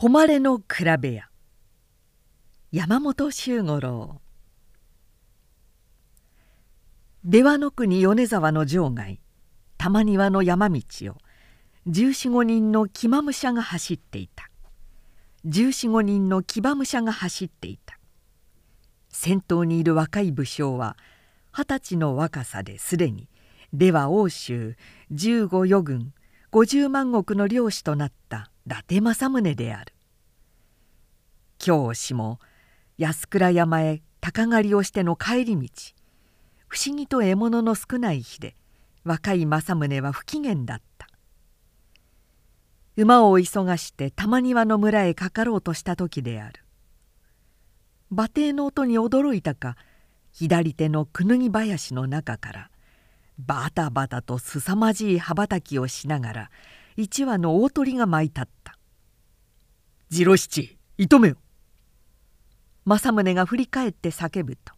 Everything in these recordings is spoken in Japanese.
誉れの比べ屋山本周五郎。出羽の国米沢の場外。玉庭の山道を。十四五人の騎馬武者が走っていた。十四五人の騎馬武者が走っていた。先頭にいる若い武将は二十歳の若さですでに出羽欧州十五余軍五十万石の領主となった伊達政宗である。今日しも安倉山へ鷹狩りをしての帰り道。不思議と獲物の少ない日で若い政宗は不機嫌だった。馬を急がして玉庭の村へかかろうとした時である。馬蹄の音に驚いたか左手のくぬぎ林の中からバタバタとすさまじい羽ばたきをしながら一羽の大鳥が舞い立った「次郎七射めよ!」政宗が振り返って叫ぶと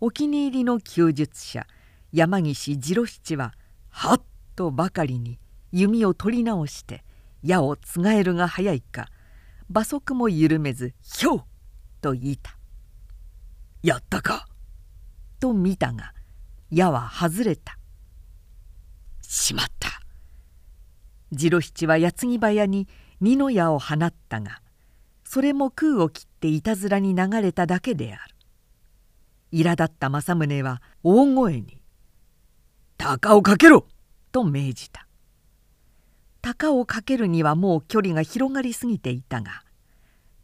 お気に入りの弓術者山岸次郎七ははっとばかりに弓を取り直して矢をつがえるが早いか馬足も緩めず「ひょう!」と言いた「やったか!」と見たが矢は外れたしまった次郎七は矢継ぎ早に二の矢を放ったがそれも空を切っていたずらに流れただけである。苛立った政宗は大声に「鷹をかけろ!」と命じた。鷹をかけるにはもう距離が広がりすぎていたが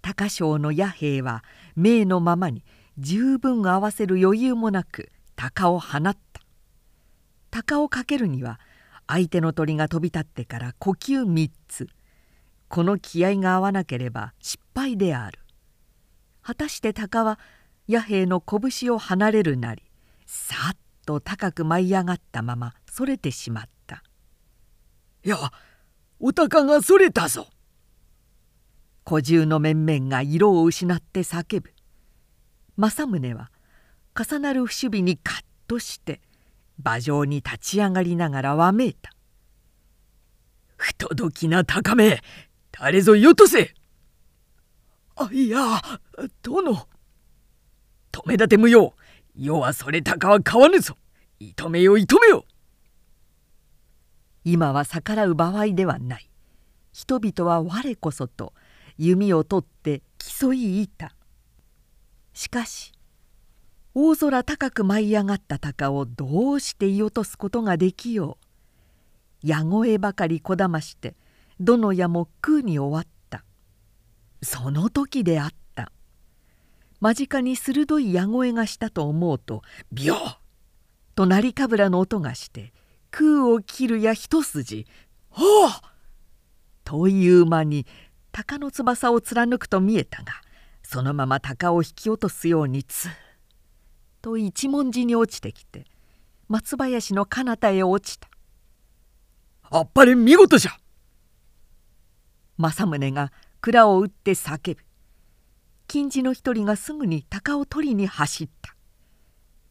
高将の野兵は命のままに十分合わせる余裕もなく鷹を放った。鷹をかけるには相手の鳥が飛び立ってから呼吸3つ。この気合が合わなければ失敗である。果たして鷹は野兵の拳を離れるなりさっと高く舞い上がったままそれてしまった「いやお鷹がそれたぞ!」小獣の面々が色を失って叫ぶ。政宗は重なる不守備にカッとして馬上に立ち上がりながらわめいた「不届きな高め誰ぞよとせ!」あいや殿。止め立て無用。世はそれたかは買わぬぞ。射めよ射めよ。今は逆らう場合ではない。人々は我こそと弓を取って競いいた。しかし大空高く舞い上がった鷹をどうして射落とすことができよう。矢声ばかりこだましてどの矢も空に終わったその時であった間近に鋭い矢声がしたと思うとビョーと鳴りかぶらの音がして空を切るや一筋「ほう!」という間に鷹の翼を貫くと見えたがそのまま鷹を引き落とすようにツーと一文字に落ちてきて松林の彼方へ落ちた「あっぱれ見事じゃ!」政宗が蔵を打って叫ぶ。金次の一人がすぐに鷹を取りに走った。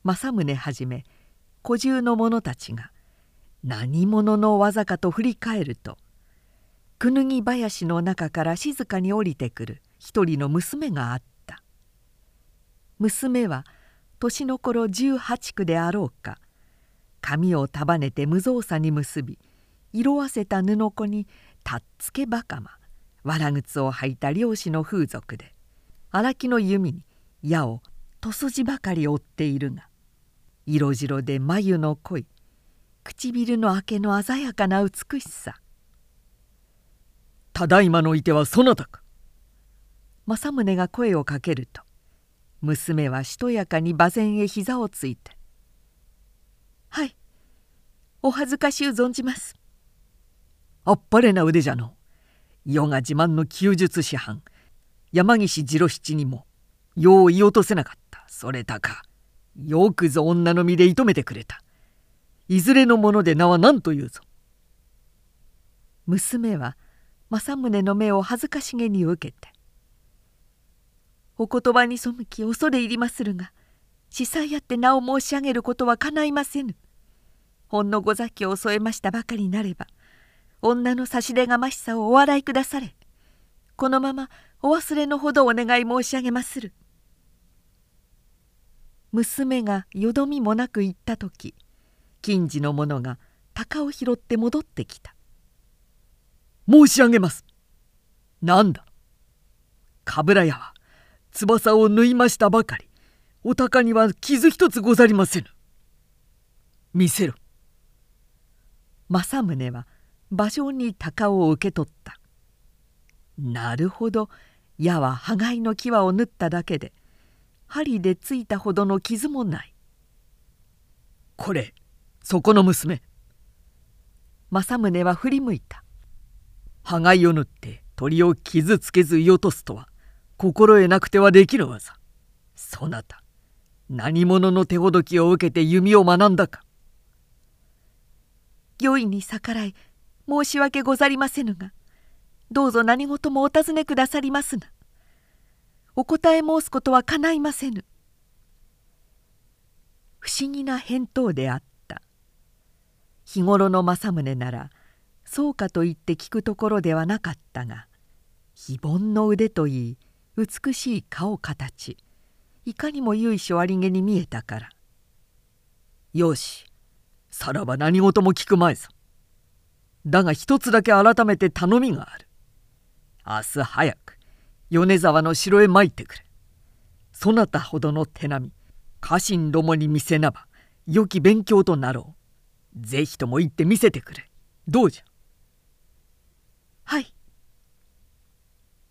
政宗はじめ小獣の者たちが何者の技かと振り返るとくぬぎ林の中から静かに降りてくる一人の娘があった。娘は年の頃18区であろうか髪を束ねて無造作に結び色あせた布子にたっつけばかま。わら靴を履いた漁師の風俗で。荒木の弓に矢をと筋ばかり追っているが。色白で眉の濃い。唇の明けの鮮やかな美しさ「ただいまのいてはそなたか?」政宗が声をかけると娘はしとやかに馬前へ膝をついて「はいお恥ずかしゅう存じます」あっぱれな腕じゃの。世が自慢の弓術師範。山岸次郎七にも。よう言い落とせなかった。それたかよくぞ女の身で射止めてくれた。いずれのもので名は何というぞ。娘は政宗の目を恥ずかしげに受けて「お言葉に背き恐れ入りまするが司祭あって名を申し上げることはかないませぬ。ほんのご座気を添えましたばかりなれば女の差し出がましさをお笑いくだされ。このままお忘れのほどお願い申し上げまする」娘がよどみもなく言った時金次の者が鷹を拾って戻ってきた「申し上げます」「なんだ。冠屋は翼を縫いましたばかり。お鷹には傷一つござりませぬ」見せろ。政宗は馬上に鷹を受け取った。なるほど。矢は羽交いの際を縫っただけで針でついたほどの傷もない。これそこの娘。政宗は振り向いた。羽いを縫って鳥を傷つけず射落とすとは心得なくてはできる技。そなた何者の手ほどきを受けて弓を学んだか。御意に逆らい申し訳ござりませぬがどうぞ何事もお尋ねくださりますな。お答え申すことはかないませぬ。不思議な返答であった。日頃の政宗ならそうかと言って聞くところではなかったが非凡の腕といい美しい顔形いかにも由緒ありげに見えたから「よしさらば何事も聞くまいぞ。だが一つだけ改めて頼みがある。明日早く米沢の城へ参ってくれ。そなたほどの手並み家臣どもに見せなば良き勉強となろう。ぜひとも行って見せてくれ。どうじゃ？はい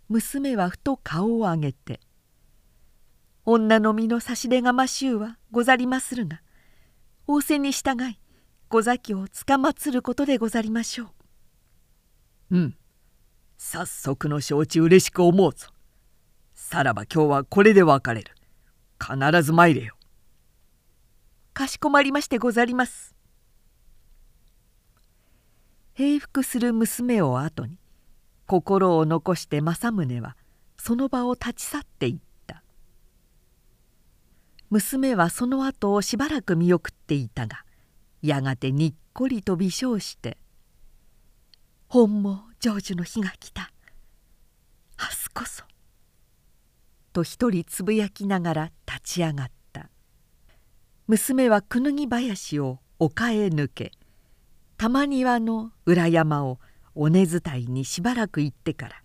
娘はふと顔を上げて「女の身の差し出がましゅうはござりまするが仰せに従い小崎をつかまつることでござりましょう。うん早速の承知嬉しく思うぞ。さらば今日はこれで別れる。必ず参れよ。かしこまりましてござります。平服する娘を後に心を残して政宗はその場を立ち去っていった娘はその後をしばらく見送っていたがやがてにっこりと微笑して「本望成就の日が来た。明日こそ」と一人つぶやきながら立ち上がった。娘はくぬぎ林を丘へ抜け玉庭の裏山を尾根伝いにしばらく行ってから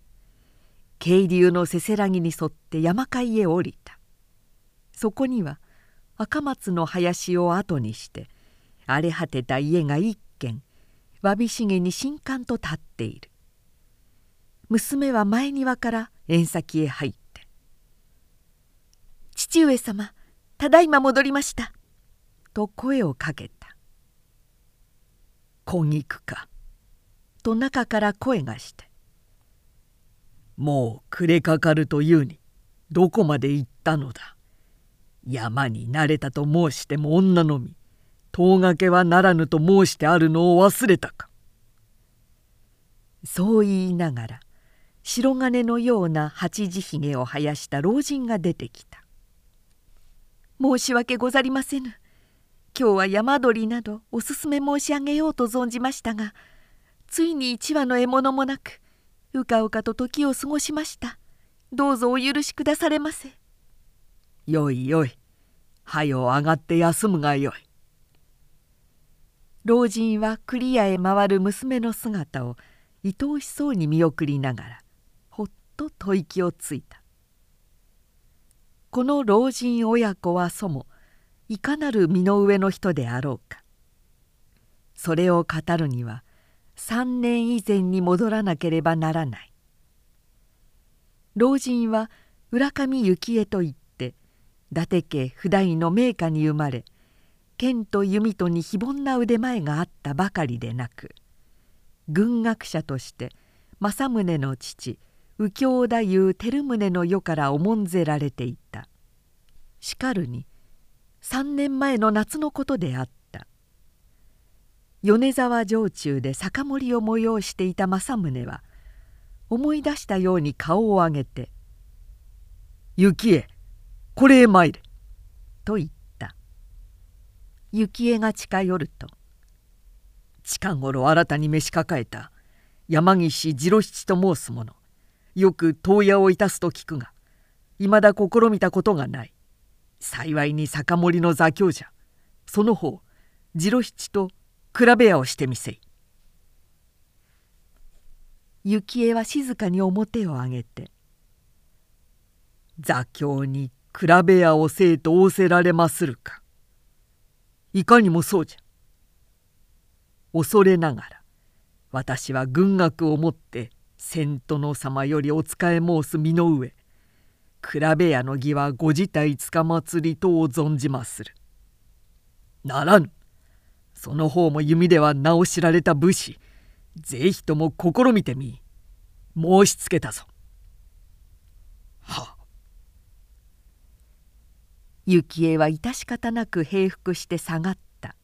渓流のせせらぎに沿って山海へ降りた。そこには赤松の林を後にして荒れ果てた家が一軒わびしげに新刊と立っている。娘は前庭から縁先へ入って「父上様ただいま戻りました」と声をかけた「小菊か」と中から声がして「もう暮れかかるというにどこまで行ったのだ。山に慣れたと申しても女のみ遠掛けはならぬと申してあるのを忘れたか」そう言いながら白金のような八字ひげを生やした老人が出てきた「申し訳ござりませぬ。今日は山鳥などおすすめ申し上げようと存じましたがついに一羽の獲物もなくうかうかと時を過ごしました。どうぞお許しくだされませ」よいよい。はよ上がって休むがよい。老人は栗屋へ回る娘の姿を愛おしそうに見送りながらほっと吐息をついた。この老人親子はそもいかなる身の上の人であろうか。それを語るには3年以前に戻らなければならない。老人は浦上幸恵といって伊達家普代の名家に生まれ剣と弓とに非凡な腕前があったばかりでなく軍学者として政宗の父右京太夫照宗の世から重んぜられていたしかるに3年前の夏のことであった米沢城中で酒盛りを催していた政宗は思い出したように顔を上げて「雪へこれへ参れ」と言った。幸恵が近寄ると。近頃新たに召し抱えた山岸次郎七と申す者。よく問屋をいたすと聞くがいまだ試みたことがない。幸いに酒盛りの座興じゃその方次郎七と比べ屋をしてみせい」幸恵は静かに面を上げて「座興に比べ屋をせいと仰せられまするか。いかにもそうじゃ恐れながら私は軍学をもって千殿様よりお仕え申す身の上比べ屋の儀はご自体つかまつりとを存じまする。ならぬその方も弓では名を知られた武士ぜひとも試みてみ申しつけたぞ。は幸恵は致し方なく平服して下がった。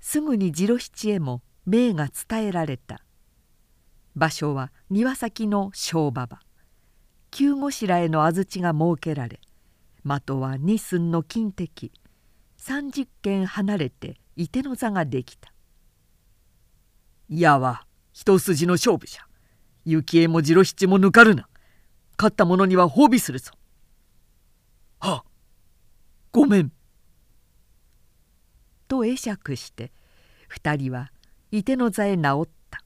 すぐに次郎七へも命が伝えられた。場所は庭先の小馬場。急ごしらえの安土が設けられ的は二寸の金敵。30軒離れて射手の座ができた。いやは一筋の勝負じゃ幸恵も次郎七も抜かるな。勝った者には褒美するぞ。はごめん。と会釈して二人は射手の座へ直った。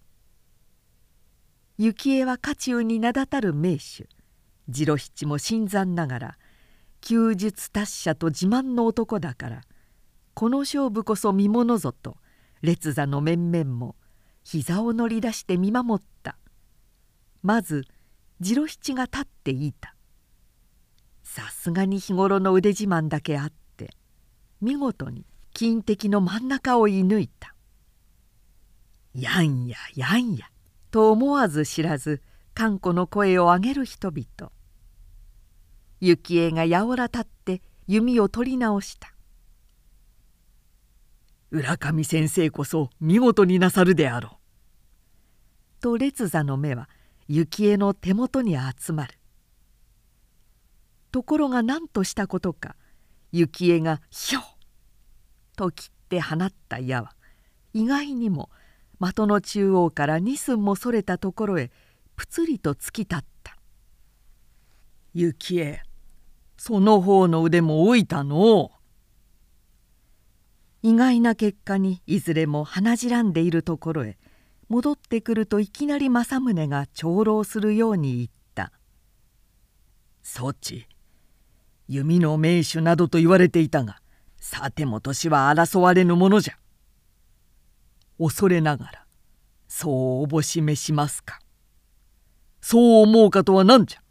幸恵は家中に名だたる名手。次郎七も新参ながら弓術達者と自慢の男だからこの勝負こそ見ものぞと列座の面々も膝を乗り出して見守った。まず次郎七が立っていた。さすがに日頃の腕自慢だけあって見事に金敵の真ん中を射抜いた。やんややんや」と思わず知らず頑固の声を上げる人々。幸恵がやおら立って弓を取り直した。浦上先生こそ見事になさるであろう。と列座の目は幸恵の手元に集まる。ところが何としたことか。幸恵が「ひょ!」と切って放った矢は意外にも的の中央から二寸もそれたところへぷつりと突き立った「幸恵その方の腕も置いたの？意外な結果にいずれも鼻じらんでいるところへ戻ってくるといきなり政宗が長老するように言った「そち弓の名手などと言われていたがさても年は争われぬものじゃ。恐れながらそうおぼしめしますか。そう思うかとは何じゃ。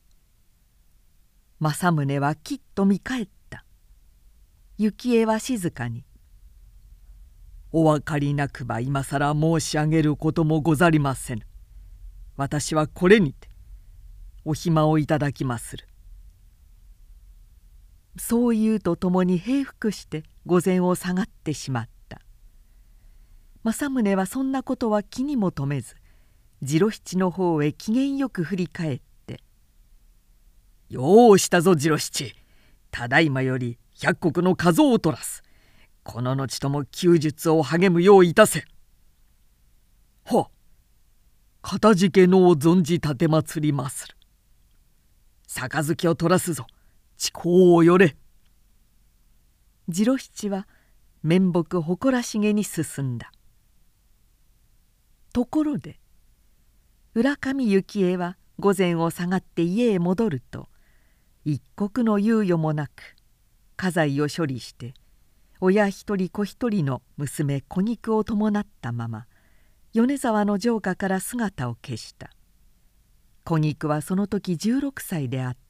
政宗はきっと見返った。幸恵は静かに「お分かりなくば今更申し上げることもござりませぬ。私はこれにてお暇をいただきまする」そう言うとともに平服して御前を下がってしまった。政宗はそんなことは気にも留めず次郎七の方へ機嫌よく振り返って「ようしたぞ次郎七ただいまより百国の数を取らす。この後とも弓術を励むよういたせ」はかたじけのを存じ奉りまする。杯を取らすぞ。地高をよれ次郎七は面目誇らしげに進んだ。ところで浦上幸恵は御前を下がって家へ戻ると一刻の猶予もなく家財を処理して親一人子一人の娘子肉を伴ったまま米沢の城下から姿を消した。子肉はその時16歳であった。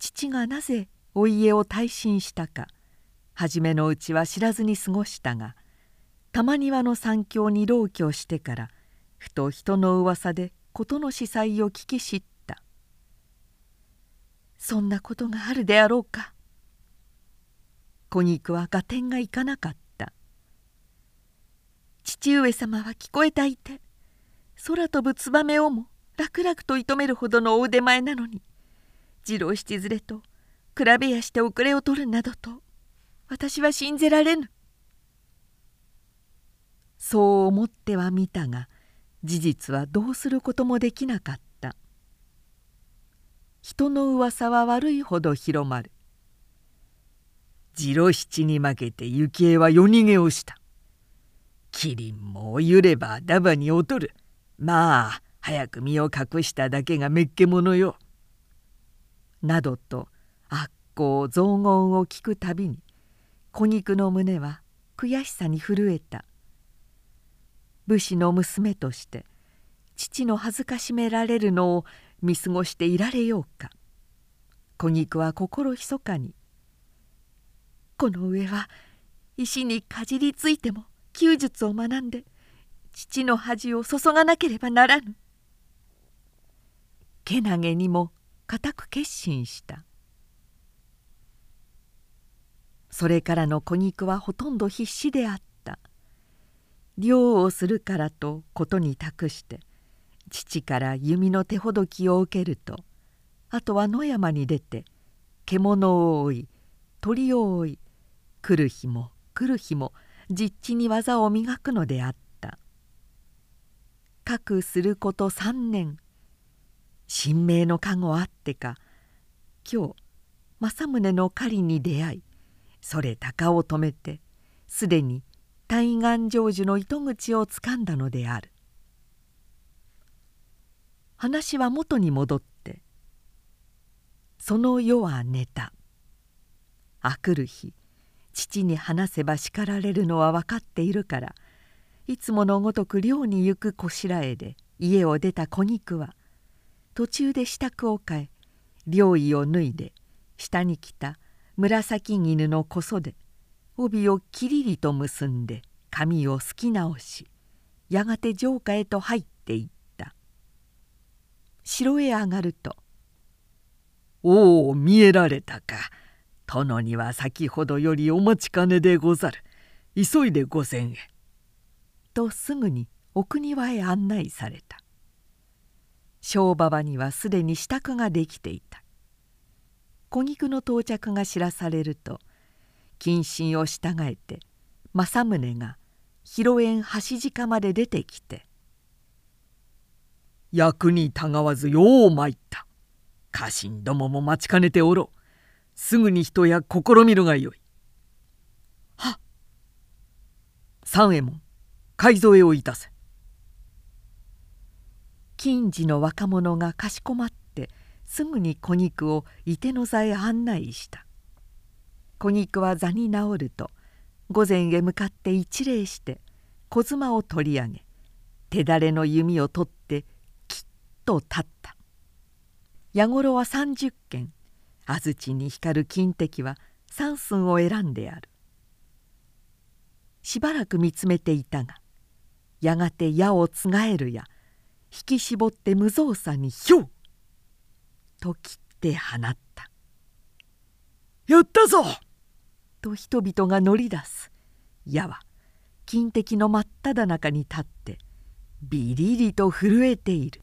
父がなぜお家を退身したか。初めのうちは知らずに過ごしたが玉庭の三峡に浪居してからふと人の噂で事の司祭を聞き知った。そんなことがあるであろうか。小肉は合点がいかなかった。父上様は聞こえたいて空飛ぶツバメをも楽々と射止めるほどのお腕前なのに次郎七連れと比べやして遅れを取るなどと私は信じられぬ。そう思ってはみたが事実はどうすることもできなかった。人の噂は悪いほど広まる。次郎七に負けて幸恵は夜逃げをした。キリンも揺ればダバに劣る。まあ早く身を隠しただけがめっけものよ。などと悪行雑言を聞くたびに小肉の胸は悔しさに震えた。武士の娘として父の恥ずかしめられるのを見過ごしていられようか。小肉は心ひそかに「この上は石にかじりついても弓術を学んで父の恥を注がなければならぬ」けなげにも固く決心した。それからの小肉はほとんど必死であった。漁をするからとことに託して父から弓の手ほどきを受けるとあとは野山に出て獣を追い鳥を追い来る日も来る日も実地に技を磨くのであった。かくすること三年。神明の加護あってか今日政宗の狩りに出会いそれ鷹を止めてすでに対岸成就の糸口をつかんだのである。話は元に戻ってその夜は寝た。あくる日父に話せば叱られるのは分かっているからいつものごとく漁に行くこしらえで家を出た小肉は途中で支度を変え領衣を脱いで下に来た紫絹のこそで帯をきりりと結んで髪をすき直しやがて城下へと入っていった。城へ上がると「おお見えられたか。殿には先ほどよりお待ちかねでござる。急いで御前へ」とすぐにお国輪へ案内された。小馬場にはすでに支度ができていた。小菊の到着が知らされると謹慎を従えて政宗が広縁橋鹿まで出てきて「役にたがわずよう参った。家臣どもも待ちかねておろう。すぐに人や試みるがよい」はっ。三右衛門改造えをいたせ。近次の若者がかしこまってすぐに小肉を射手の座へ案内した。小肉は座に直ると御前へ向かって一礼して小妻を取り上げ手だれの弓を取ってきっと立った。矢頃は30件安土に光る金敵は三寸を選んである。しばらく見つめていたがやがて矢をつがえるや引き絞って無造作にひょう。と切って放った「やったぞ!」と人々が乗り出す。矢は金敵の真っ只中に立ってビリリと震えている。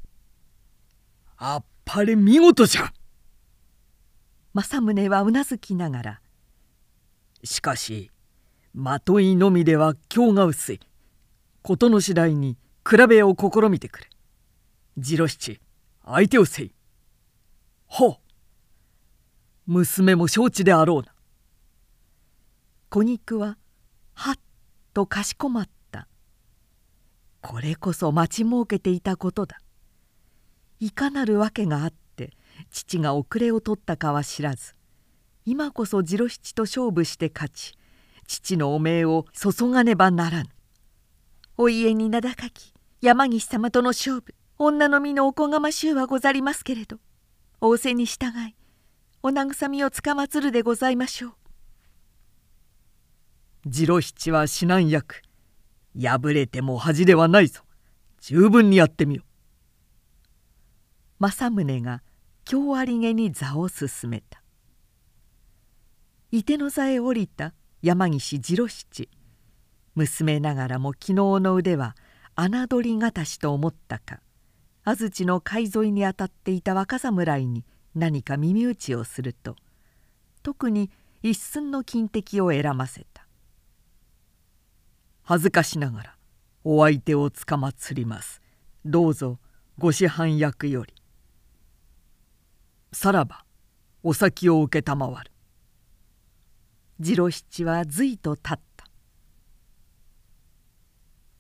あっぱれ見事じゃ！政宗はうなずきながら「しかしまといのみでは今日が薄い。事の次第に比べを試みてくれ次郎七相手をせい」ほう。娘も承知であろうな。小肉ははっとかしこまった。これこそ待ちもうけていたことだ。いかなるわけがあって父が遅れを取ったかは知らず。今こそ次郎七と勝負して勝ち父の汚名を注がねばならぬ。お家に名高き山岸様との勝負。女の身のおこがましゅうはござりますけれど仰せに従いお慰みをつかまつるでございましょう。次郎七は指南役敗れても恥ではないぞ。十分にやってみよ政宗が京ありげに座を進めた。射手の座へ降りた山岸次郎七。娘ながらも昨日の腕は侮りがたしと思ったか安土の海沿いにあたっていた若侍に何か耳打ちをすると特に一寸の金敵を選ませた。恥ずかしながらお相手をつかまつります。どうぞご師範役より。さらばお先を承る。次郎七は随と立った。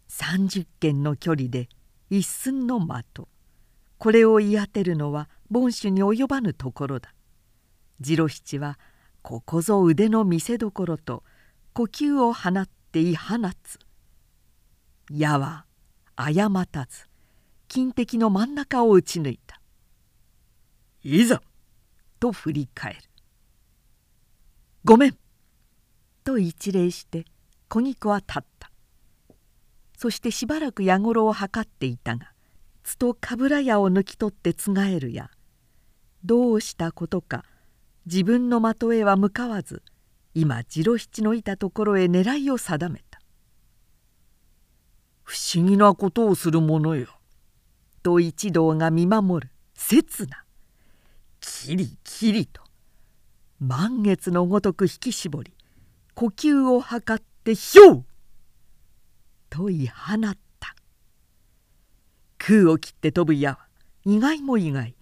30軒の距離で一寸の的。これを言い当てるのは凡手に及ばぬところだ次郎七はここぞ腕の見せどころと呼吸を放ってい放つ矢は誤たず金敵の真ん中を撃ち抜いた「いざ!」と振り返る「ごめん!」と一礼して小菊は立ったそしてしばらく矢頃を測っていたがとかぶら矢を抜き取ってつがえるや。どうしたことか自分の的へは向かわず今次郎七のいたところへ狙いを定めた「不思議なことをするものよ」と一同が見守る刹那。キリキリと。満月のごとく引き絞り呼吸を図ってひょうと言い放った。空を切って飛ぶ矢は意外も意外。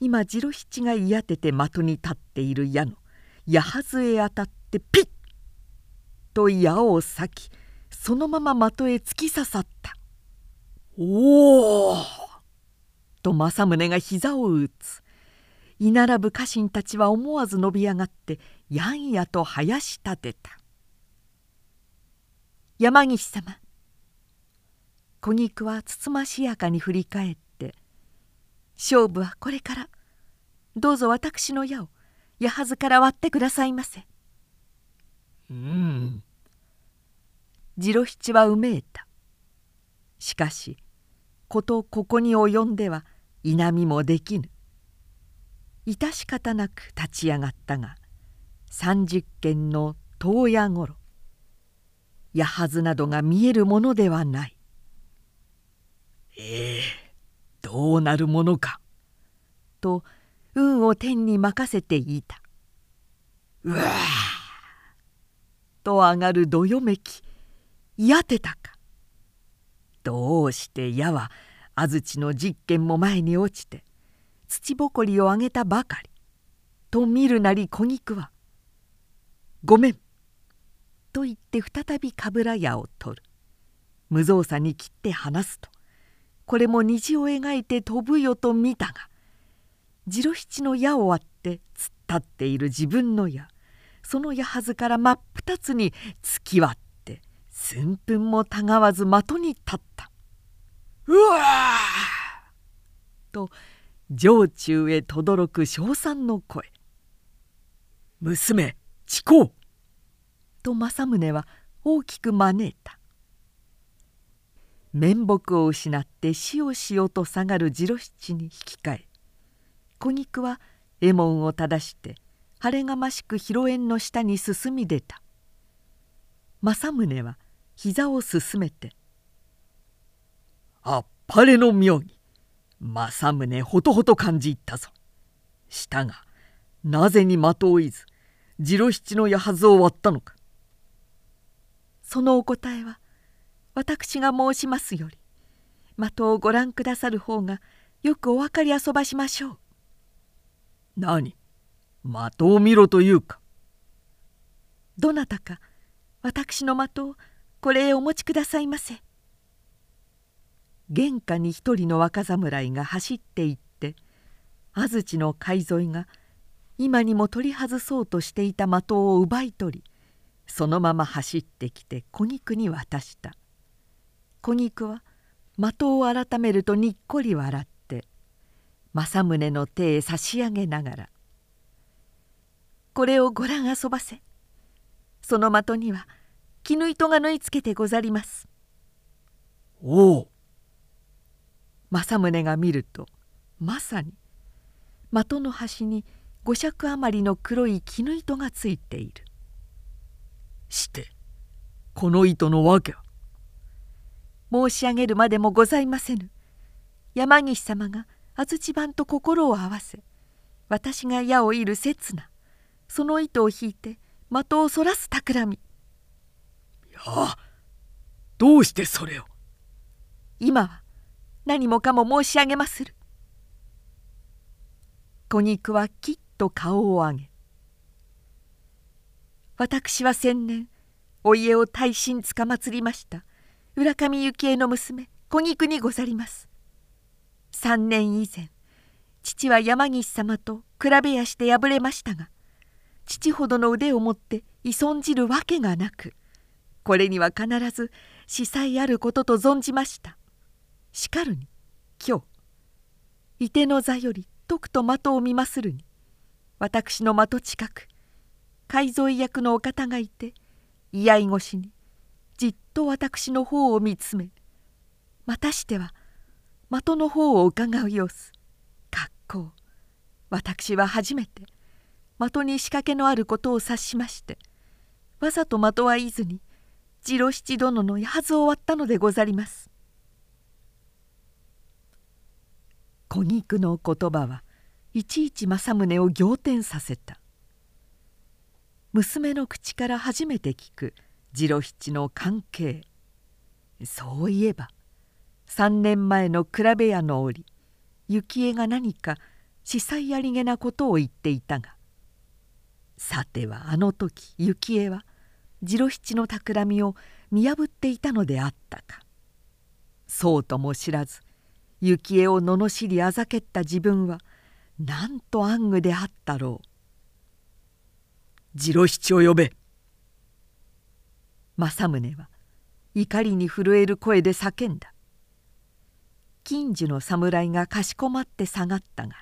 今次郎七が居当てて的に立っている矢の矢はずへ当たってピッ！と矢を裂きそのまま的へ突き刺さった「おお!」と政宗が膝を打つ。居並ぶ家臣たちは思わず伸び上がってやんやと生やし立てた。山岸様小菊はつつましやかに振り返って「勝負はこれから。どうぞ私の矢を矢はずから割ってくださいませ」うん。次郎七はうめいた。しかしことここに及んでは否みもできぬ。致し方なく立ち上がったが三十軒の遠夜ごろ矢はずなどが見えるものではないええどうなるものか。と運を天に任せていた。うわと上がるどよめきやてたか。どうして矢は安土の実験も前に落ちて土ぼこりをあげたばかりと見るなり小菊は「ごめん」と言って再びかぶら矢を取る無造作に切って離すとこれも虹を描いて飛ぶよと見たが次郎七の矢を割って突っ立っている自分の矢その矢はずから真っ二つに突き割って寸分もたがわず的に立った「うわ!」と城中へ轟く称賛の声「娘遅行!」と政宗は大きく招いた面目を失ってしおしおと下がる次郎七に引き換え小菊は右衛門を正して晴れがましく広縁の下に進み出た政宗は膝を進めて「あっぱれの妙義政宗ほとほと感じ入ったぞ。したがなぜに的をいず次郎七の矢はずを割ったのか。そのお答えは私が申しますより的をご覧くださる方がよくお分かりあそばしましょう。何？的を見ろというか。どなたか私の的をこれへお持ちくださいませ。玄関に一人の若侍が走っていって安土の海沿いが今にも取り外そうとしていた的を奪い取りそのまま走ってきて小菊に渡した小菊は的を改めるとにっこり笑って政宗の手へ差し上げながら「これをご覧遊ばせその的には絹糸が縫い付けてござります」。おお政宗が見るとまさに的の端に五尺余りの黒い絹糸がついている。してこの糸のわけは？申し上げるまでもございませぬ。山岸様が安土番と心を合わせ私が矢を射る刹那その糸を引いて的をそらす企み。いやどうしてそれを？今は何もかも申し上げまする。小肉はきっと顔を上げ私は先年お家を大臣つかまつりました浦上幸恵の娘小肉にござります。3年以前父は山岸様と比べやして敗れましたが父ほどの腕を持って依存じるわけがなくこれには必ず司祭あることと存じました。しかるに今日いての座よりとくと的を見まするに私の的近く海添役のお方がいて居合越しにと私の方を見つめまたしては的の方を伺う様子格好。私は初めて的に仕掛けのあることを察しましてわざと的は言ずに次郎七殿の矢ずを割ったのでござります。小菊の言葉はいちいち政宗を仰天させた。娘の口から初めて聞く次郎七の関係。そういえば3年前の比べ屋の折幸恵が何か司祭ありげなことを言っていたが。さてはあの時幸恵は次郎七の企みを見破っていたのであったか。そうとも知らず幸恵を罵りあざけった自分はなんと暗愚であったろう。次郎七を呼べ。政宗は怒りに震える声で叫んだ。近所の侍がかしこまって下がったが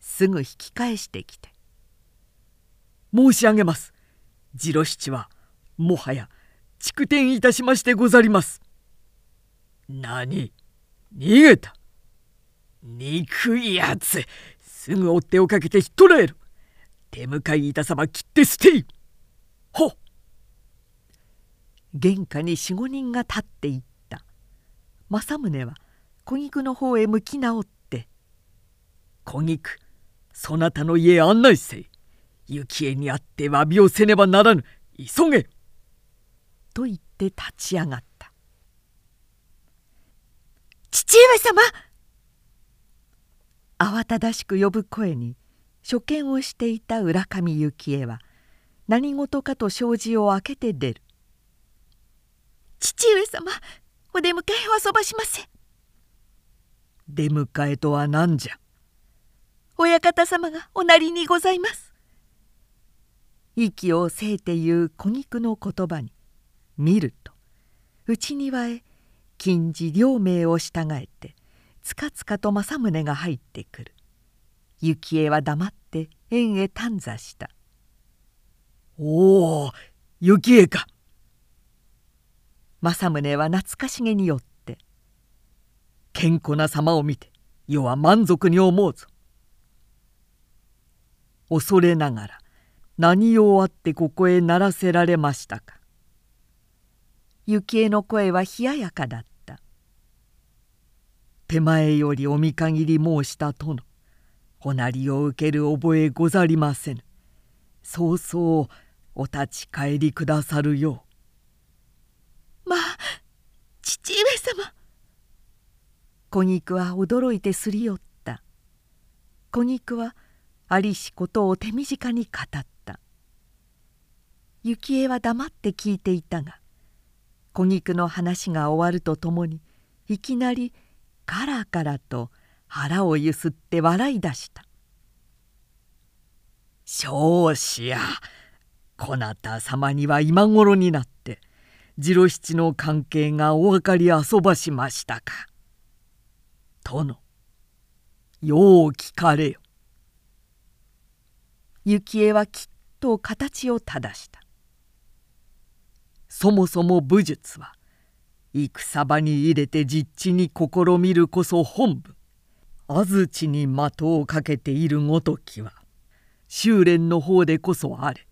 すぐ引き返してきて「申し上げます。次郎七はもはや蓄点いたしましてござります」何？逃げた。憎いやつすぐ追っ手をかけてひっ捕らえる。手向かいいたさば切って捨てい。ほっ。玄関に四五人が立っていった。政宗は小菊の方へ向き直って「小菊そなたの家へ案内せい。幸恵に会って詫びをせねばならぬ。急げ!」と言って立ち上がった「父上様!」慌ただしく呼ぶ声に初見をしていた浦上幸恵は何事かと障子を開けて出る父上様お出迎えを遊ばしませ出迎えとは何じゃ？親方様がおなりにございます。息をせいて言う小肉の言葉に見ると内庭へ金次両名を従えてつかつかと政宗が入ってくる。幸恵は黙って縁へ短座した「おお幸恵か!」政宗は懐かしげによって「健康な様を見て世は満足に思うぞ」恐れながら何用あってここへならせられましたか。幸恵の声は冷ややかだった。手前よりお見限り申した殿おなりを受ける覚えござりませぬ。そうそうお立ち帰りくださるよう。まあ父上様。小肉は驚いてすり寄った。小肉はありしことを手短に語った。幸恵は黙って聞いていたが小肉の話が終わるとともにいきなりカラカラと腹をゆすって笑い出した「少子やこなた様には今頃になって次郎七の関係がお分かり遊ばしましたか？殿よう聞かれよ。幸恵はきっと形を正した。そもそも武術は戦場に入れて実地に試みるこそ本分安土に的をかけているごときは修練の方でこそあれ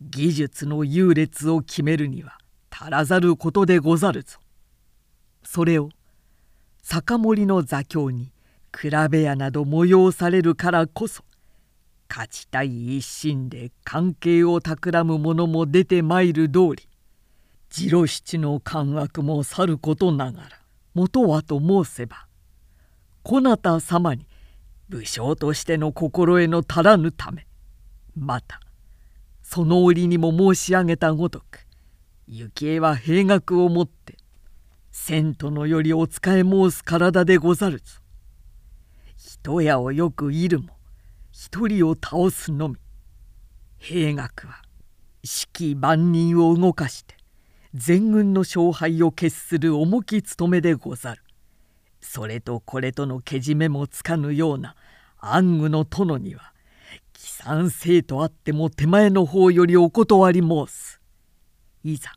技術の優劣を決めるには足らざることでござるぞ。それを酒盛の座興に比べ屋など催されるからこそ勝ちたい一心で関係を企む者も出てまいる通り次郎七の感惑もさることながら元はと申せばこなた様に武将としての心得の足らぬためまたその折にも申し上げたごとく幸恵は兵学をもって千とのよりお仕え申す体でござるぞ。一夜をよくいるも一人を倒すのみ兵学は指揮万人を動かして全軍の勝敗を決する重き務めでござる。それとこれとのけじめもつかぬような暗愚の殿には帰参生とあっても手前の方よりお断り申す。いざ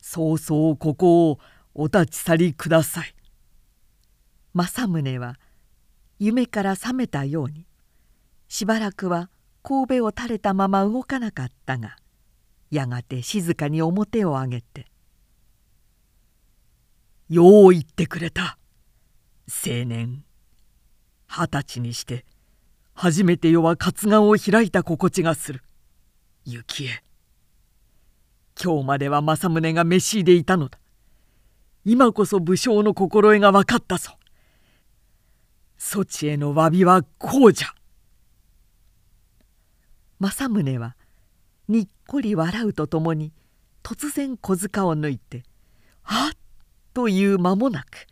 早々ここをお立ち去りください。政宗は夢から覚めたようにしばらくは神戸を垂れたまま動かなかったがやがて静かに面を上げて「よう言ってくれた。青年二十歳にして初めて世は活眼を開いた心地がする。幸恵今日までは政宗が召し入れいたのだ今こそ武将の心得が分かったぞそちへの詫びはこうじゃ政宗はにっこり笑うとともに突然小塚を抜いて「はっ!」という間もなく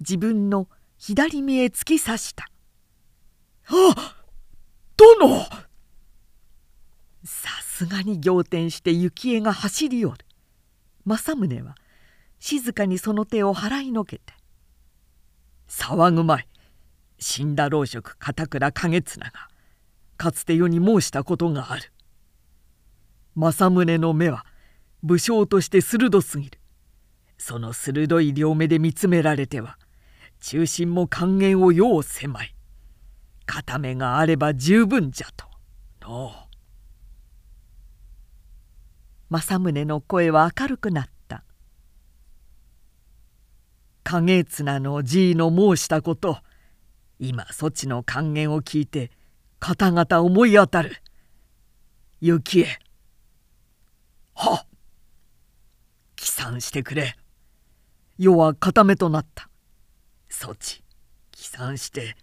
自分の左目へ突き刺した「あ殿!」さすがに仰天して幸恵が走り寄る政宗は静かにその手を払いのけて「騒ぐまい死んだ老職片倉景綱がかつて世に申したことがある。政宗の目は武将として鋭すぎる。その鋭い両目で見つめられては中心も還元をよう狭い。片目があれば十分じゃと。のう政宗の声は明るくなった。景綱のじいの申したこと今そちの還元を聞いて方々思い当たる。幸恵はっ帰参してくれ世は固めとなったそち帰参して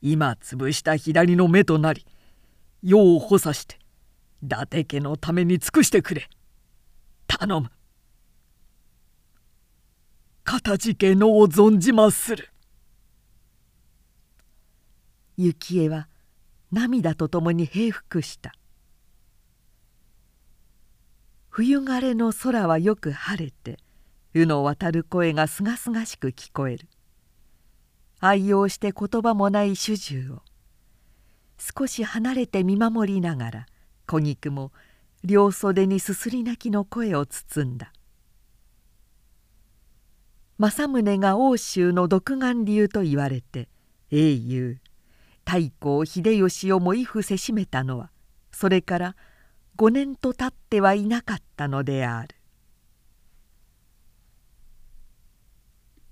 今潰した左の目となり世を補佐して伊達家のために尽くしてくれ。頼む。かたじけのを存じまする。幸恵は涙とともに平服した。冬晴れの空はよく晴れて湯の渡る声がすがすがしく聞こえる。愛用して言葉もない主従を少し離れて見守りながら小菊も両袖にすすり泣きの声を包んだ。政宗が奥州の独眼流と言われて英雄太閤秀吉をも威風せしめたのはそれから5年とたってはいなかったのである。